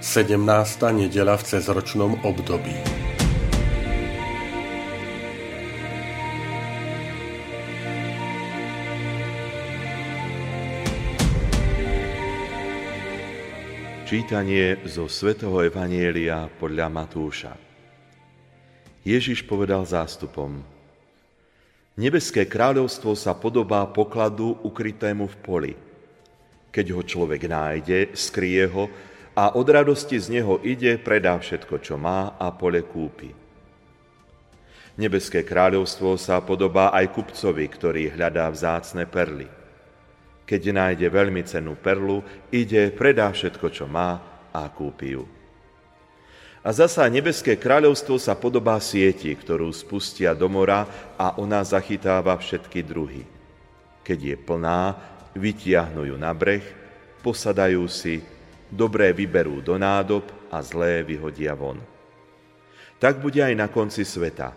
17. nedela v cezročnom období. Čítanie zo svätého Evanielia podľa Matúša. Ježiš povedal zástupom, Nebeské kráľovstvo sa podobá pokladu ukrytému v poli. Keď ho človek nájde, skrie ho a od radosti z neho ide, predá všetko, čo má a pole kúpi. Nebeské kráľovstvo sa podobá aj kupcovi, ktorý hľadá vzácne perly. Keď nájde veľmi cenú perlu, ide, predá všetko, čo má a kúpi ju. A zasa nebeské kráľovstvo sa podobá sieti, ktorú spustia do mora a ona zachytáva všetky druhy. Keď je plná, vytiahnu ju na breh, posadajú si dobré vyberú do nádob a zlé vyhodia von. Tak bude aj na konci sveta.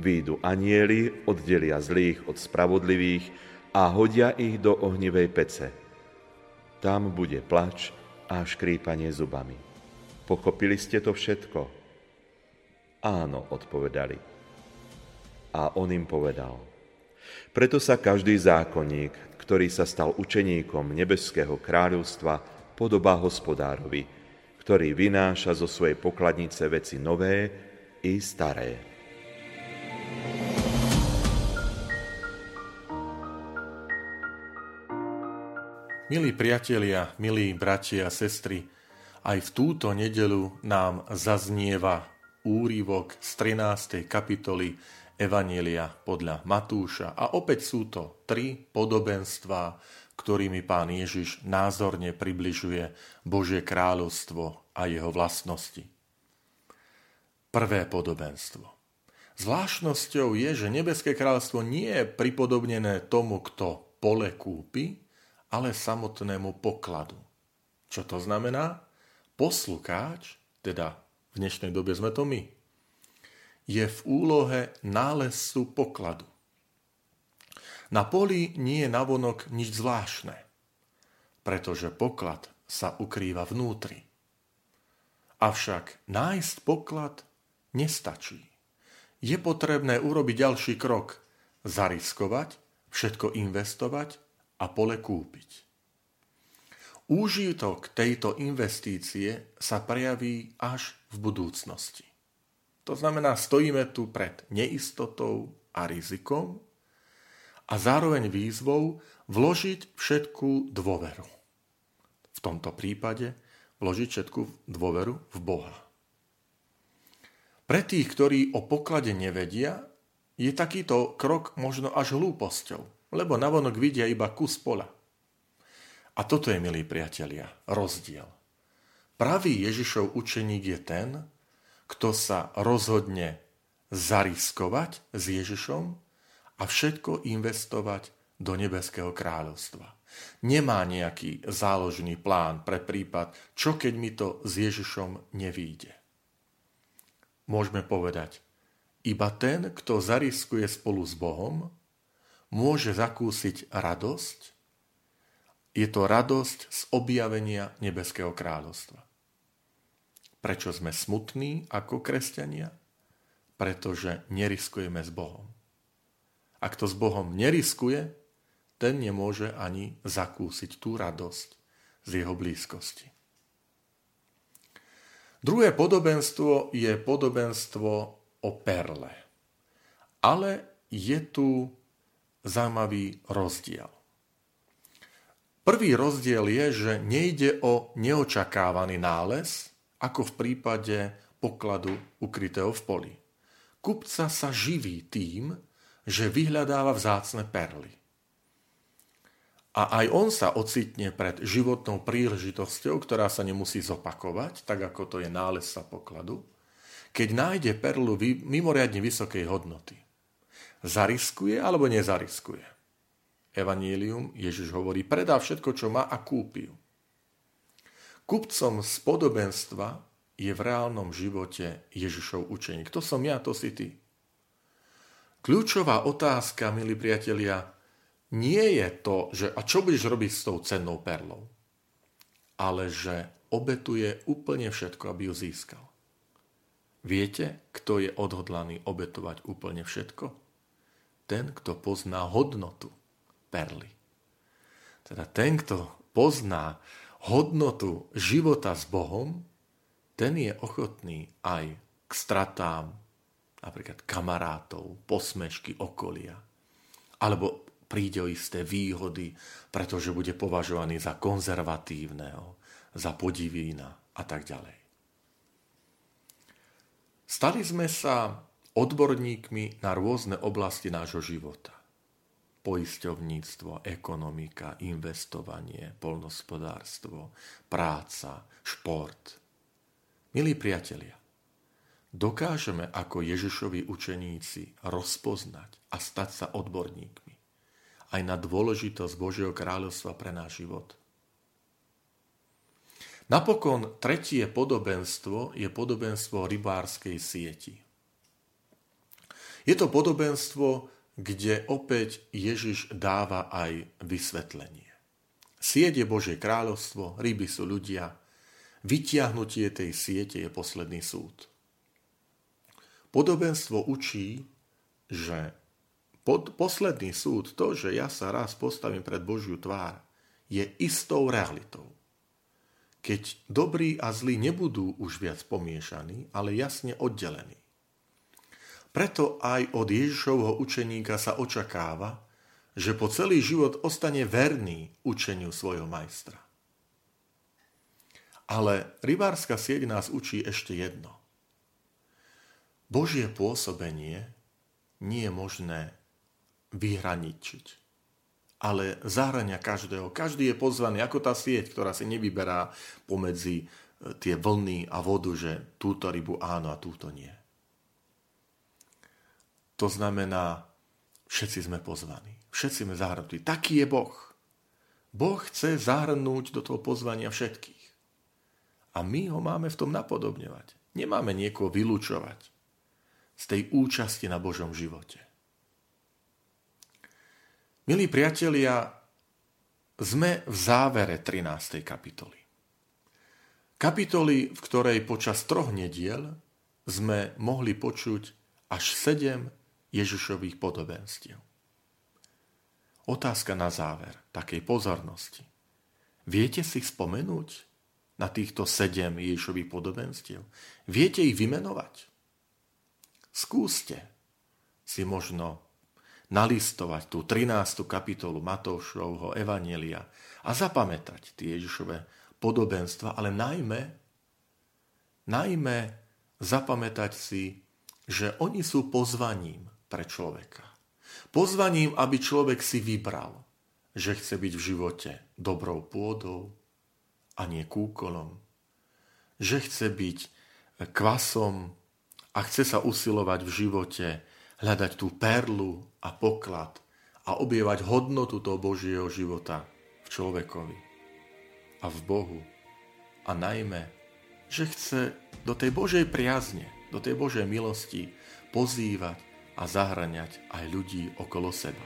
Výjdu anieli, oddelia zlých od spravodlivých a hodia ich do ohnivej pece. Tam bude plač a škrípanie zubami. Pochopili ste to všetko? Áno, odpovedali. A on im povedal. Preto sa každý zákonník, ktorý sa stal učeníkom nebeského kráľovstva, podobá hospodárovi, ktorý vynáša zo svojej pokladnice veci nové i staré. Milí priatelia, milí bratia a sestry, aj v túto nedelu nám zaznieva úrivok z 13. kapitoly Evanielia podľa Matúša. A opäť sú to tri podobenstvá, ktorými pán Ježiš názorne približuje Božie kráľovstvo a jeho vlastnosti. Prvé podobenstvo. Zvláštnosťou je, že nebeské kráľovstvo nie je pripodobnené tomu, kto pole kúpi, ale samotnému pokladu. Čo to znamená? Poslukáč, teda v dnešnej dobe sme to my, je v úlohe nálezcu pokladu. Na poli nie je navonok nič zvláštne, pretože poklad sa ukrýva vnútri. Avšak nájsť poklad nestačí. Je potrebné urobiť ďalší krok, zariskovať, všetko investovať a pole kúpiť. Úžitok tejto investície sa prejaví až v budúcnosti. To znamená, stojíme tu pred neistotou a rizikom, a zároveň výzvou vložiť všetku dôveru. V tomto prípade vložiť všetku dôveru v Boha. Pre tých, ktorí o poklade nevedia, je takýto krok možno až hlúposťou, lebo navonok vidia iba kus pola. A toto je, milí priatelia, rozdiel. Pravý Ježišov učeník je ten, kto sa rozhodne zariskovať s Ježišom a všetko investovať do nebeského kráľovstva. Nemá nejaký záložný plán pre prípad, čo keď mi to s Ježišom nevíde. Môžeme povedať, iba ten, kto zariskuje spolu s Bohom, môže zakúsiť radosť. Je to radosť z objavenia nebeského kráľovstva. Prečo sme smutní ako kresťania? Pretože neriskujeme s Bohom. A kto s Bohom neriskuje, ten nemôže ani zakúsiť tú radosť z jeho blízkosti. Druhé podobenstvo je podobenstvo o perle. Ale je tu zaujímavý rozdiel. Prvý rozdiel je, že nejde o neočakávaný nález, ako v prípade pokladu ukrytého v poli. Kupca sa živí tým, že vyhľadáva vzácne perly. A aj on sa ocitne pred životnou príležitosťou, ktorá sa nemusí zopakovať, tak ako to je nálezca pokladu, keď nájde perlu mimoriadne vysokej hodnoty. Zariskuje alebo nezariskuje? Evanílium, Ježiš hovorí, predá všetko, čo má a kúpi ju. Kupcom z podobenstva je v reálnom živote Ježišov učeník. To som ja, to si ty. Kľúčová otázka, milí priatelia, nie je to, že a čo budeš robiť s tou cennou perlou, ale že obetuje úplne všetko, aby ju získal. Viete, kto je odhodlaný obetovať úplne všetko? Ten, kto pozná hodnotu perly. Teda ten, kto pozná hodnotu života s Bohom, ten je ochotný aj k stratám, napríklad kamarátov, posmešky okolia, alebo príde o isté výhody, pretože bude považovaný za konzervatívneho, za podivína a tak ďalej. Stali sme sa odborníkmi na rôzne oblasti nášho života poisťovníctvo, ekonomika, investovanie, polnospodárstvo, práca, šport. Milí priatelia, dokážeme ako Ježišovi učeníci rozpoznať a stať sa odborníkmi aj na dôležitosť Božieho kráľovstva pre náš život. Napokon tretie podobenstvo je podobenstvo rybárskej sieti. Je to podobenstvo, kde opäť Ježiš dáva aj vysvetlenie. Sieť je Božie kráľovstvo, ryby sú ľudia, vytiahnutie tej siete je posledný súd. Podobenstvo učí, že pod posledný súd, to, že ja sa raz postavím pred Božiu tvár, je istou realitou. Keď dobrí a zlí nebudú už viac pomiešaní, ale jasne oddelení. Preto aj od Ježišovho učeníka sa očakáva, že po celý život ostane verný učeniu svojho majstra. Ale rybárska sieť nás učí ešte jedno. Božie pôsobenie nie je možné vyhraničiť, ale zahrania každého. Každý je pozvaný ako tá sieť, ktorá si nevyberá pomedzi e, tie vlny a vodu, že túto rybu áno a túto nie. To znamená, všetci sme pozvaní, všetci sme zahrnutí. Taký je Boh. Boh chce zahrnúť do toho pozvania všetkých. A my ho máme v tom napodobňovať. Nemáme niekoho vylúčovať z tej účasti na Božom živote. Milí priatelia, sme v závere 13. kapitoly. Kapitoly, v ktorej počas troch nediel sme mohli počuť až sedem Ježišových podobenstiev. Otázka na záver takej pozornosti. Viete si spomenúť na týchto sedem Ježišových podobenstiev? Viete ich vymenovať? Skúste si možno nalistovať tú 13. kapitolu Matoušovho Evanielia a zapamätať tie Ježišové podobenstva, ale najmä, najmä zapamätať si, že oni sú pozvaním pre človeka. Pozvaním, aby človek si vybral, že chce byť v živote dobrou pôdou a nie kúkolom. Že chce byť kvasom a chce sa usilovať v živote hľadať tú perlu a poklad a obievať hodnotu toho Božieho života v človekovi a v Bohu. A najmä, že chce do tej Božej priazne, do tej Božej milosti pozývať a zahraňať aj ľudí okolo seba.